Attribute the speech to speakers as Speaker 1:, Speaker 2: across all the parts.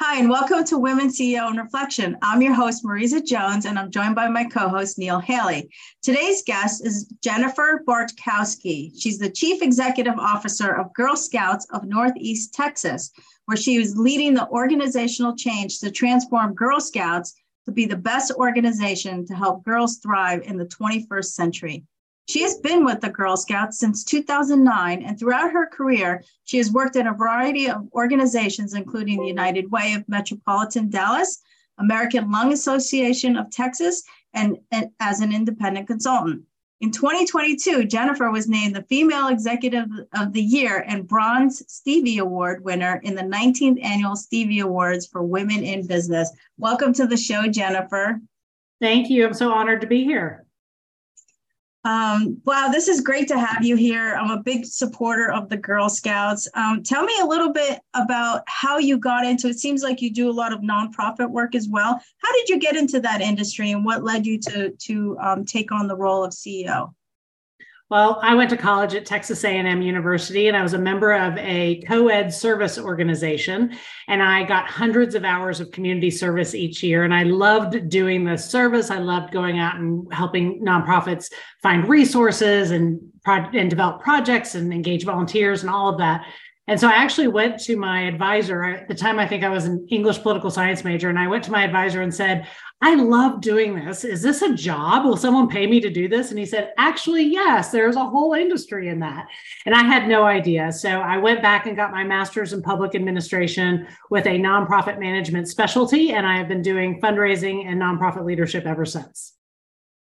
Speaker 1: Hi, and welcome to Women CEO and Reflection. I'm your host, Marisa Jones, and I'm joined by my co host, Neil Haley. Today's guest is Jennifer Bartkowski. She's the Chief Executive Officer of Girl Scouts of Northeast Texas, where she is leading the organizational change to transform Girl Scouts to be the best organization to help girls thrive in the 21st century. She has been with the Girl Scouts since 2009, and throughout her career, she has worked in a variety of organizations, including the United Way of Metropolitan Dallas, American Lung Association of Texas, and, and as an independent consultant. In 2022, Jennifer was named the Female Executive of the Year and Bronze Stevie Award winner in the 19th Annual Stevie Awards for Women in Business. Welcome to the show, Jennifer.
Speaker 2: Thank you. I'm so honored to be here.
Speaker 1: Um, wow, this is great to have you here. I'm a big supporter of the Girl Scouts. Um, tell me a little bit about how you got into it. Seems like you do a lot of nonprofit work as well. How did you get into that industry, and what led you to to um, take on the role of CEO?
Speaker 2: Well, I went to college at Texas A&M University and I was a member of a co-ed service organization and I got hundreds of hours of community service each year and I loved doing the service. I loved going out and helping nonprofits find resources and and develop projects and engage volunteers and all of that. And so I actually went to my advisor at the time. I think I was an English political science major, and I went to my advisor and said, I love doing this. Is this a job? Will someone pay me to do this? And he said, Actually, yes, there's a whole industry in that. And I had no idea. So I went back and got my master's in public administration with a nonprofit management specialty. And I have been doing fundraising and nonprofit leadership ever since.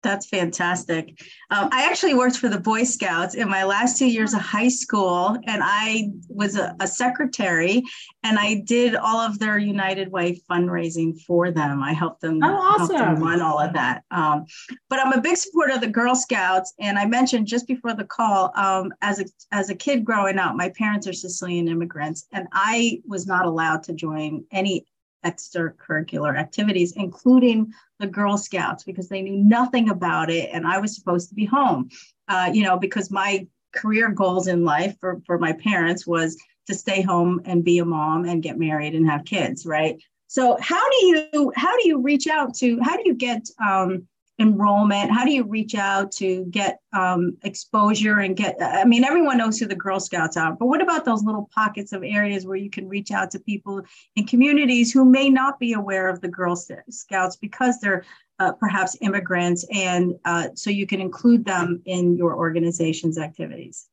Speaker 1: That's fantastic. Um, I actually worked for the Boy Scouts in my last two years of high school, and I was a, a, secretary, and I did all of their United Way fundraising for them. I helped them,
Speaker 2: oh, awesome.
Speaker 1: helped them run all of that. Um, but I'm a big supporter of the Girl Scouts, and I mentioned just before the call, um, as a as a kid growing up, my parents are Sicilian immigrants, and I was not allowed to join any extracurricular activities, including the Girl Scouts, because they knew nothing about it. And I was supposed to be home, uh, you know, because my career goals in life for, for my parents was to stay home and be a mom and get married and have kids, right? So how do you how do you reach out to how do you get um, enrollment? How do you reach out to get um, exposure and get? I mean, everyone knows who the Girl Scouts are, but what about those little pockets of areas where you can reach out to people in communities who may not be aware of the Girl Scouts because they're uh, perhaps immigrants, and uh, so you can include them in your organization's activities?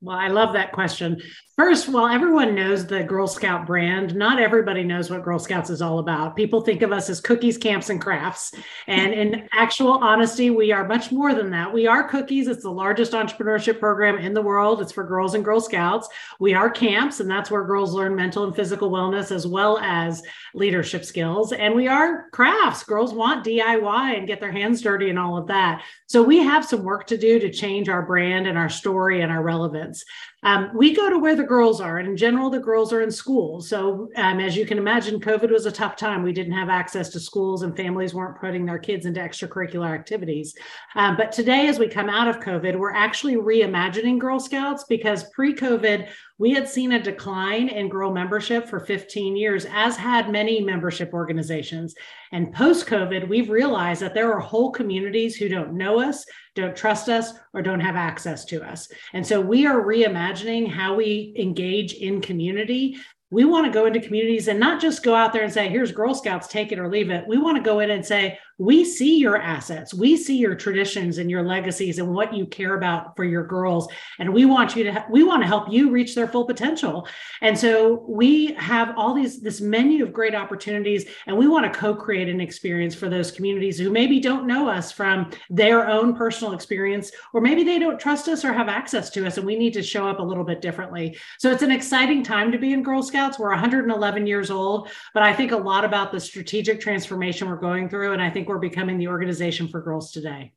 Speaker 2: Well, I love that question. First, while everyone knows the Girl Scout brand, not everybody knows what Girl Scouts is all about. People think of us as cookies, camps, and crafts. And in actual honesty, we are much more than that. We are cookies. It's the largest entrepreneurship program in the world. It's for girls and Girl Scouts. We are camps, and that's where girls learn mental and physical wellness as well as leadership skills. And we are crafts. Girls want DIY and get their hands dirty and all of that. So we have some work to do to change our brand and our story and our relevance balance um, we go to where the girls are, and in general, the girls are in school. So, um, as you can imagine, COVID was a tough time. We didn't have access to schools, and families weren't putting their kids into extracurricular activities. Um, but today, as we come out of COVID, we're actually reimagining Girl Scouts because pre COVID, we had seen a decline in girl membership for 15 years, as had many membership organizations. And post COVID, we've realized that there are whole communities who don't know us, don't trust us, or don't have access to us. And so we are reimagining how we engage in community we want to go into communities and not just go out there and say, here's Girl Scouts, take it or leave it. We want to go in and say, we see your assets. We see your traditions and your legacies and what you care about for your girls. And we want you to we want to help you reach their full potential. And so we have all these this menu of great opportunities and we want to co-create an experience for those communities who maybe don't know us from their own personal experience or maybe they don't trust us or have access to us and we need to show up a little bit differently. So it's an exciting time to be in girl scouts. We're 111 years old but i think a lot about the strategic transformation we're going through and i think we're becoming the organization for girls today.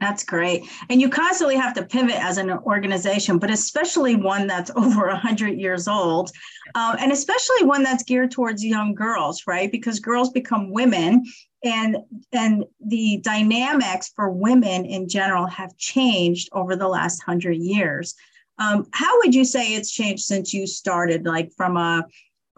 Speaker 1: That's great. And you constantly have to pivot as an organization, but especially one that's over 100 years old, uh, and especially one that's geared towards young girls, right? Because girls become women and and the dynamics for women in general have changed over the last 100 years. Um, how would you say it's changed since you started, like from a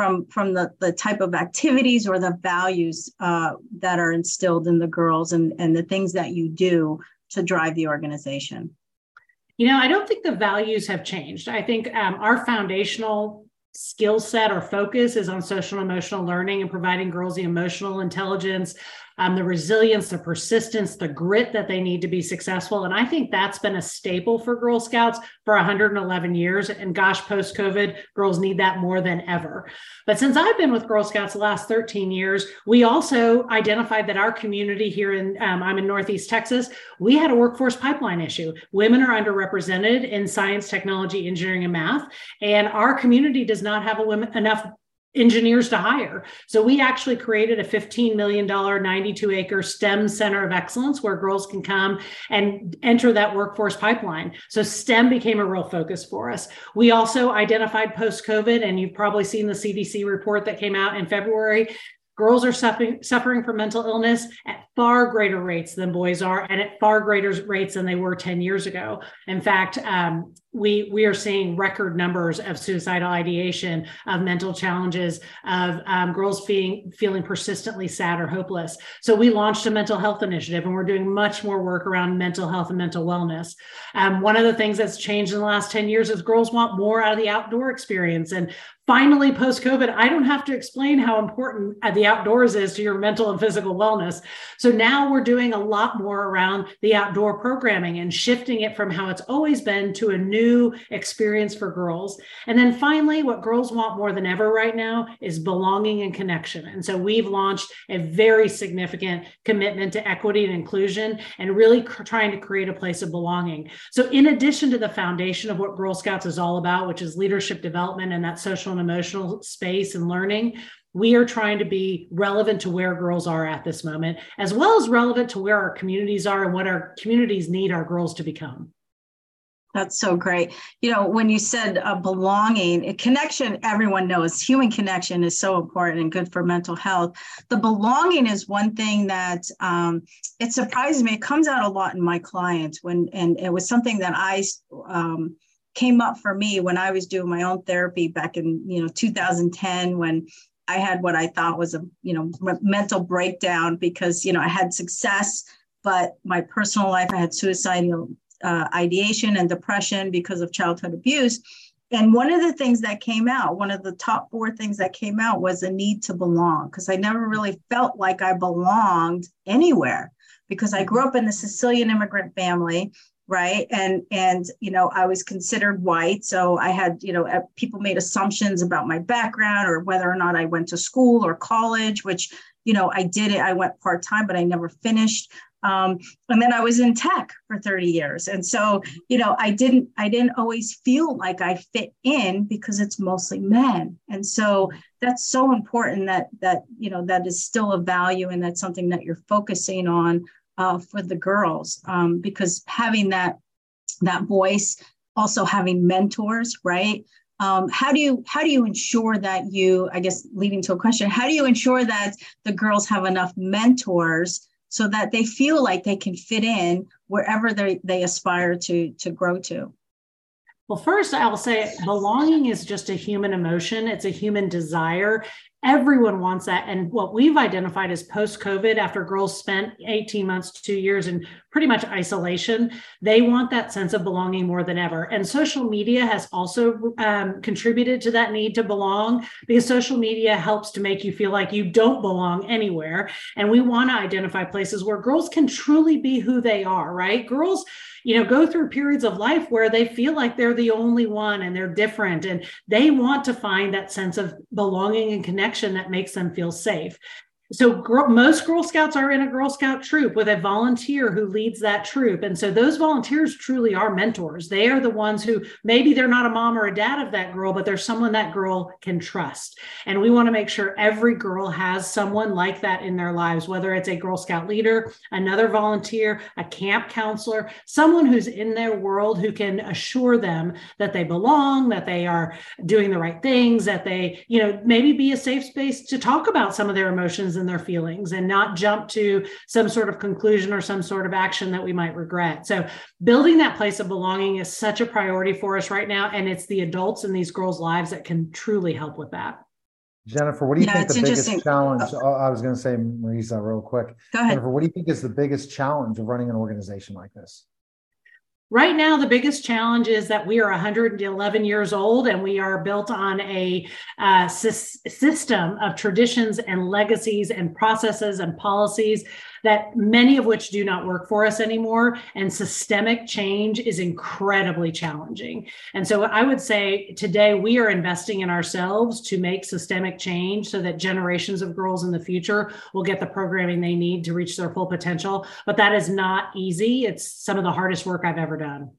Speaker 1: from from the, the type of activities or the values uh, that are instilled in the girls and, and the things that you do to drive the organization?
Speaker 2: You know, I don't think the values have changed. I think um, our foundational skill set or focus is on social and emotional learning and providing girls the emotional intelligence um, the resilience, the persistence, the grit that they need to be successful. And I think that's been a staple for Girl Scouts for 111 years. And gosh, post COVID, girls need that more than ever. But since I've been with Girl Scouts the last 13 years, we also identified that our community here in, um, I'm in Northeast Texas, we had a workforce pipeline issue. Women are underrepresented in science, technology, engineering, and math. And our community does not have a women, enough engineers to hire. So we actually created a $15 million, 92 acre STEM center of excellence where girls can come and enter that workforce pipeline. So STEM became a real focus for us. We also identified post COVID, and you've probably seen the CDC report that came out in February. Girls are suffering, suffering from mental illness at far greater rates than boys are, and at far greater rates than they were 10 years ago. In fact, um, we we are seeing record numbers of suicidal ideation of mental challenges of um, girls feeling feeling persistently sad or hopeless. So we launched a mental health initiative and we're doing much more work around mental health and mental wellness. Um, one of the things that's changed in the last 10 years is girls want more out of the outdoor experience. And finally post covid i don't have to explain how important uh, the outdoors is to your mental and physical wellness. So now we're doing a lot more around the outdoor programming and shifting it from how it's always been to a new new experience for girls. And then finally, what girls want more than ever right now is belonging and connection. And so we've launched a very significant commitment to equity and inclusion and really cr- trying to create a place of belonging. So, in addition to the foundation of what Girl Scouts is all about, which is leadership development and that social and emotional space and learning, we are trying to be relevant to where girls are at this moment, as well as relevant to where our communities are and what our communities need our girls to become.
Speaker 1: That's so great. You know, when you said a belonging, a connection, everyone knows human connection is so important and good for mental health. The belonging is one thing that um, it surprises me. It comes out a lot in my clients when, and it was something that I um, came up for me when I was doing my own therapy back in, you know, 2010 when I had what I thought was a, you know, mental breakdown because, you know, I had success but my personal life, I had suicidal uh, ideation and depression because of childhood abuse. And one of the things that came out, one of the top four things that came out was a need to belong because I never really felt like I belonged anywhere because I grew up in the Sicilian immigrant family right? And and you know i was considered white. So i had you know people made assumptions about my background or whether or not i went to school or college which you know i did it. I went part-time but i never finished um, and then i was in tech for 30 years. And so you know i didn't i didn't always feel like i fit in because it's mostly men. And so that's so important that that you know that is still a value and that's something that you're focusing on uh, for the girls. Um, because having that that voice also having mentors right? Um, how do you how do you ensure that you i guess leading to a question how do you ensure that the girls have enough mentors so that they feel like they can fit in wherever they, they aspire to to grow to
Speaker 2: well, first, I'll say belonging is just a human emotion. It's a human desire. Everyone wants that. And what we've identified is post COVID, after girls spent 18 months, two years in pretty much isolation, they want that sense of belonging more than ever. And social media has also um, contributed to that need to belong because social media helps to make you feel like you don't belong anywhere. And we want to identify places where girls can truly be who they are, right? Girls, you know, go through periods of life where they feel like they're the only one and they're different and they want to find that sense of belonging and connection that makes them feel safe. So most girl scouts are in a girl scout troop with a volunteer who leads that troop. And so those volunteers truly are mentors. They are the ones who maybe they're not a mom or a dad of that girl but there's someone that girl can trust. And we want to make sure every girl has someone like that in their lives whether it's a girl scout leader another volunteer a camp counselor someone who's in their world who can assure them that they belong that they are doing the right things that they you know maybe be a safe space to talk about some of their emotions and their feelings and not jump to some sort of conclusion or some sort of action that we might regret. So, building that place of belonging is such a priority for us right now. And it's the adults in these girls' lives that can truly help with that.
Speaker 3: Jennifer, what do you yeah, think the biggest challenge? Oh, I was going to say, Marisa, real quick.
Speaker 1: Go ahead.
Speaker 3: Jennifer, what do you think is the biggest challenge of running an organization like this?
Speaker 2: Right now, the biggest challenge is that we are 111 years old and we are built on a uh, system of traditions and legacies and processes and policies that many of which do not work for us anymore. And systemic change is incredibly challenging. And so I would say today we are investing in ourselves to make systemic change so that generations of girls in the future will get the programming they need to reach their full potential. But that is not easy. It's some of the hardest work I've ever done.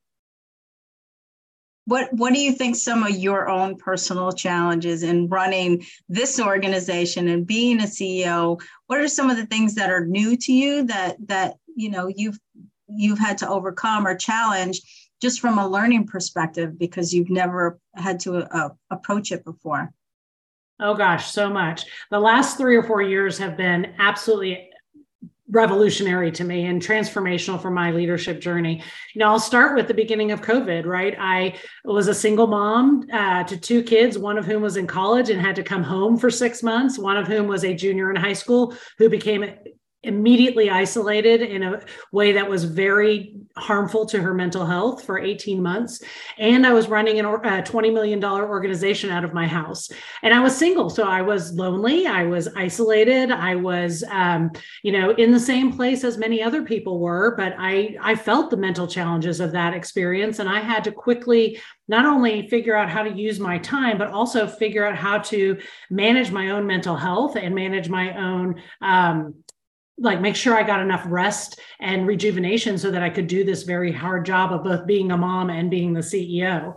Speaker 1: What what do you think some of your own personal challenges in running this organization and being a CEO? What are some of the things that are new to you that that you know you've you've had to overcome or challenge just from a learning perspective because you've never had to uh, approach it before?
Speaker 2: Oh gosh, so much. The last 3 or 4 years have been absolutely revolutionary to me and transformational for my leadership journey. You know, I'll start with the beginning of COVID, right? I was a single mom uh, to two kids, one of whom was in college and had to come home for six months, one of whom was a junior in high school who became immediately isolated in a way that was very harmful to her mental health for 18 months. And i was running a $20 million organization out of my house. And i was single so i was lonely i was isolated i was um, you know in the same place as many other people were but i i felt the mental challenges of that experience. And i had to quickly not only figure out how to use my time, but also figure out how to manage my own mental health and manage my own um, like make sure I got enough rest and rejuvenation so that I could do this very hard job of both being a mom and being the CEO.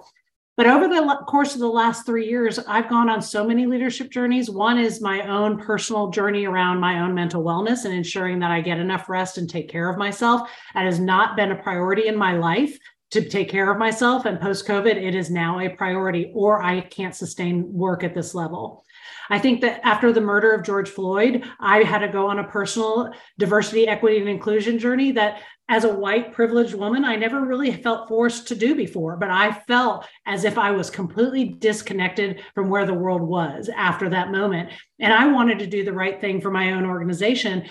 Speaker 2: But over the course of the last three years, I've gone on so many leadership journeys. One is my own personal journey around my own mental wellness and ensuring that I get enough rest and take care of myself. That has not been a priority in my life to take care of myself. And post COVID, it is now a priority, or I can't sustain work at this level. I think that after the murder of George Floyd, I had to go on a personal diversity, equity, and inclusion journey that as a white privileged woman, I never really felt forced to do before, but I felt as if I was completely disconnected from where the world was after that moment. And I wanted to do the right thing for my own organization.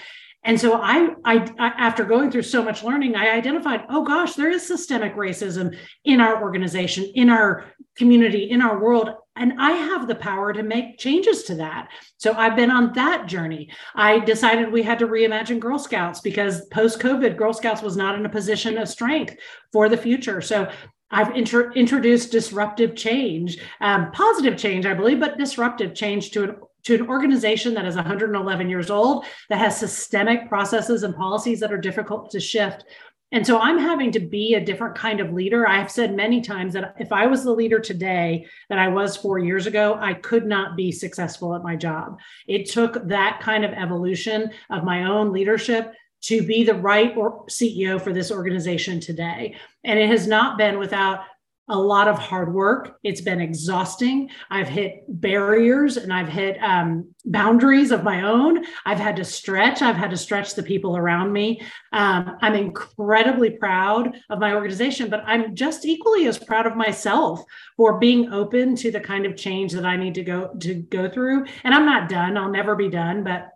Speaker 2: And so I, I, after going through so much learning, I identified, oh gosh, there is systemic racism in our organization, in our community, in our world. And I have the power to make changes to that. So I've been on that journey. I decided we had to reimagine Girl Scouts because post COVID, Girl Scouts was not in a position of strength for the future. So I've intro- introduced disruptive change, um, positive change, I believe, but disruptive change to an to an organization that is 111 years old, that has systemic processes and policies that are difficult to shift. And so I'm having to be a different kind of leader. I have said many times that if I was the leader today that I was four years ago, I could not be successful at my job. It took that kind of evolution of my own leadership to be the right CEO for this organization today. And it has not been without a lot of hard work. It's been exhausting. I've hit barriers and I've hit um, boundaries of my own. I've had to stretch. I've had to stretch the people around me. Um, I'm incredibly proud of my organization, but I'm just equally as proud of myself for being open to the kind of change that I need to go to go through. And I'm not done. I'll never be done, but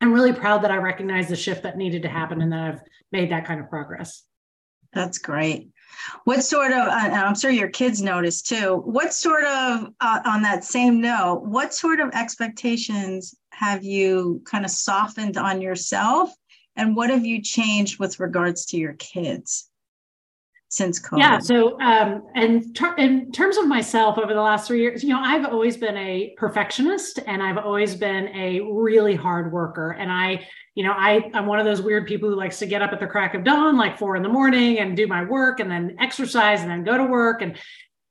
Speaker 2: I'm really proud that I recognize the shift that needed to happen and that I've made that kind of progress.
Speaker 1: That's great. What sort of, I'm sure your kids notice too, what sort of, uh, on that same note, what sort of expectations have you kind of softened on yourself? And what have you changed with regards to your kids? Since COVID?
Speaker 2: Yeah. So, um, and ter- in terms of myself over the last three years, you know, I've always been a perfectionist and I've always been a really hard worker. And I, you know, I, I'm one of those weird people who likes to get up at the crack of dawn, like four in the morning and do my work and then exercise and then go to work. And,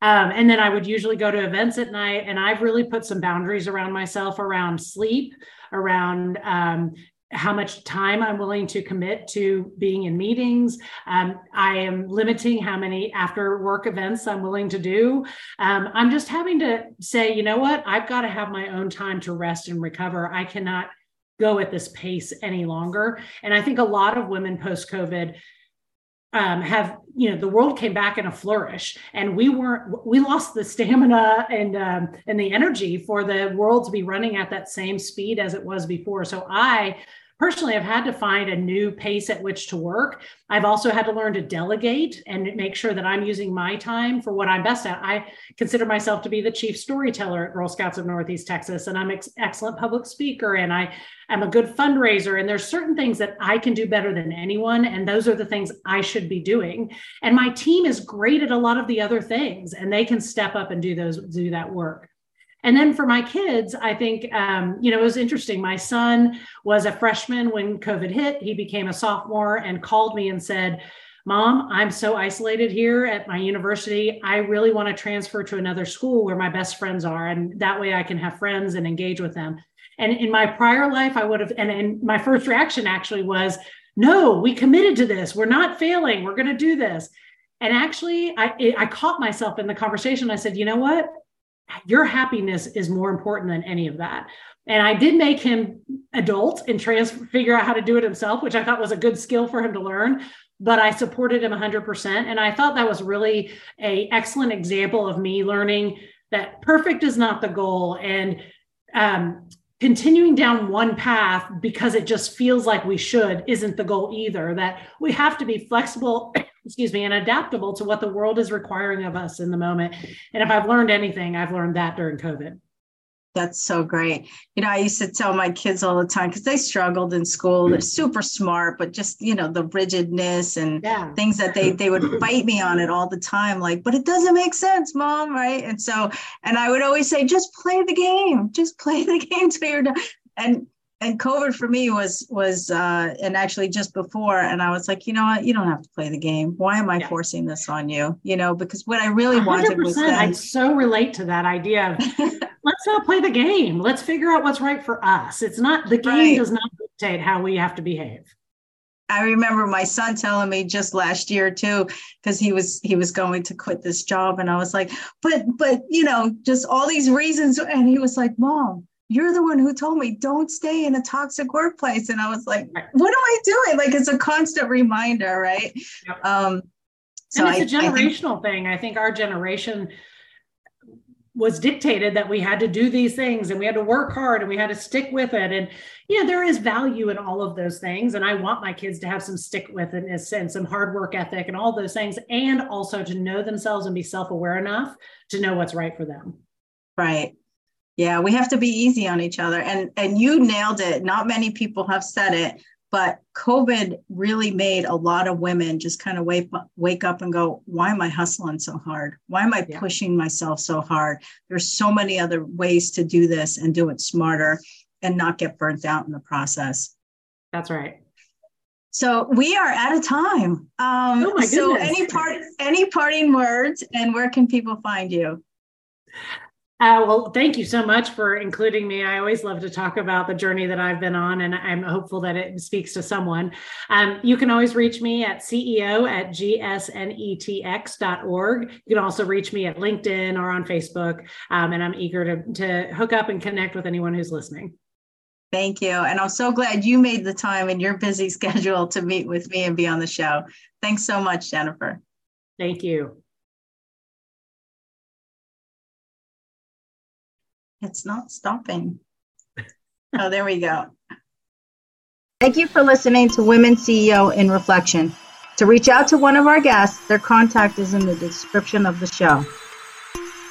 Speaker 2: um, and then I would usually go to events at night. And I've really put some boundaries around myself around sleep, around um, how much time I'm willing to commit to being in meetings. Um, I am limiting how many after work events I'm willing to do. Um, I'm just having to say, you know what? I've got to have my own time to rest and recover. I cannot go at this pace any longer. And I think a lot of women post COVID um, have you know the world came back in a flourish and we weren't we lost the stamina and um, and the energy for the world to be running at that same speed as it was before. So i personally i've had to find a new pace at which to work. I've also had to learn to delegate and make sure that i'm using my time for what i'm best at. I consider myself to be the chief storyteller at girl scouts of northeast texas and i'm an ex- excellent public speaker and i am a good fundraiser and there's certain things that i can do better than anyone and those are the things i should be doing. And my team is great at a lot of the other things and they can step up and do those do that work and then for my kids, I think, um, you know, it was interesting. My son was a freshman when COVID hit. He became a sophomore and called me and said, Mom, I'm so isolated here at my university. I really want to transfer to another school where my best friends are. And that way I can have friends and engage with them. And in my prior life, I would have, and, and my first reaction actually was, no, we committed to this. We're not failing. We're going to do this. And actually, I, I caught myself in the conversation. I said, you know what? Your happiness is more important than any of that. And I did make him adult and trans figure out how to do it himself, which I thought was a good skill for him to learn. But I supported him 100%, and I thought that was really a excellent example of me learning that perfect is not the goal, and um, continuing down one path because it just feels like we should isn't the goal either. That we have to be flexible excuse me, and adaptable to what the world is requiring of us in the moment. And if I've learned anything, I've learned that during COVID.
Speaker 1: That's so great. You know, I used to tell my kids all the time because they struggled in school. They're super smart, but just you know the rigidness and yeah. things that they they would fight me on it all the time. Like, but it doesn't make sense, mom, right? And so, and I would always say, just play the game, just play the game till you're done. And and COVID for me was was uh, and actually just before, and I was like, you know what, you don't have to play the game. Why am I yeah. forcing this on you? You know, because what I really wanted was then,
Speaker 2: I so relate to that idea of let's not play the game. Let's figure out what's right for us. It's not the game right. does not dictate how we have to behave.
Speaker 1: I remember my son telling me just last year too, because he was he was going to quit this job, and I was like, but but you know, just all these reasons, and he was like, Mom, you're the one who told me don't stay in a toxic workplace. And i was like what am i doing? Like it's a constant reminder right?
Speaker 2: Yep. um so and it's I, a generational I think, thing. I think our generation was dictated that we had to do these things and we had to work hard and we had to stick with it. And you know, there is value in all of those things. And i want my kids to have some stick with it and some hard work ethic and all those things and also to know themselves and be self-aware enough to know what's right for them.
Speaker 1: Right yeah, we have to be easy on each other. And and you nailed it. Not many people have said it, but COVID really made a lot of women just kind of wake wake up and go, why am I hustling so hard? Why am I yeah. pushing myself so hard? There's so many other ways to do this and do it smarter and not get burnt out in the process.
Speaker 2: That's right.
Speaker 1: So we are out of time. Um, oh my goodness. So any part, any parting words, and where can people find you?
Speaker 2: Uh, well, thank you so much for including me. I always love to talk about the journey that I've been on, and I'm hopeful that it speaks to someone. Um, you can always reach me at CEO at gsnetx.org. You can also reach me at LinkedIn or on Facebook, um, and I'm eager to, to hook up and connect with anyone who's listening.
Speaker 1: Thank you. And I'm so glad you made the time in your busy schedule to meet with me and be on the show. Thanks so much, Jennifer.
Speaker 2: Thank you.
Speaker 1: It's not stopping. oh, there we go. Thank you for listening to Women CEO in Reflection. To reach out to one of our guests, their contact is in the description of the show.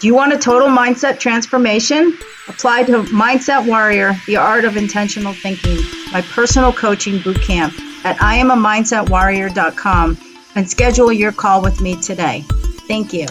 Speaker 1: Do you want a total mindset transformation? Apply to Mindset Warrior, the art of intentional thinking, my personal coaching boot camp at IamAMindsetWarrior.com and schedule your call with me today. Thank you.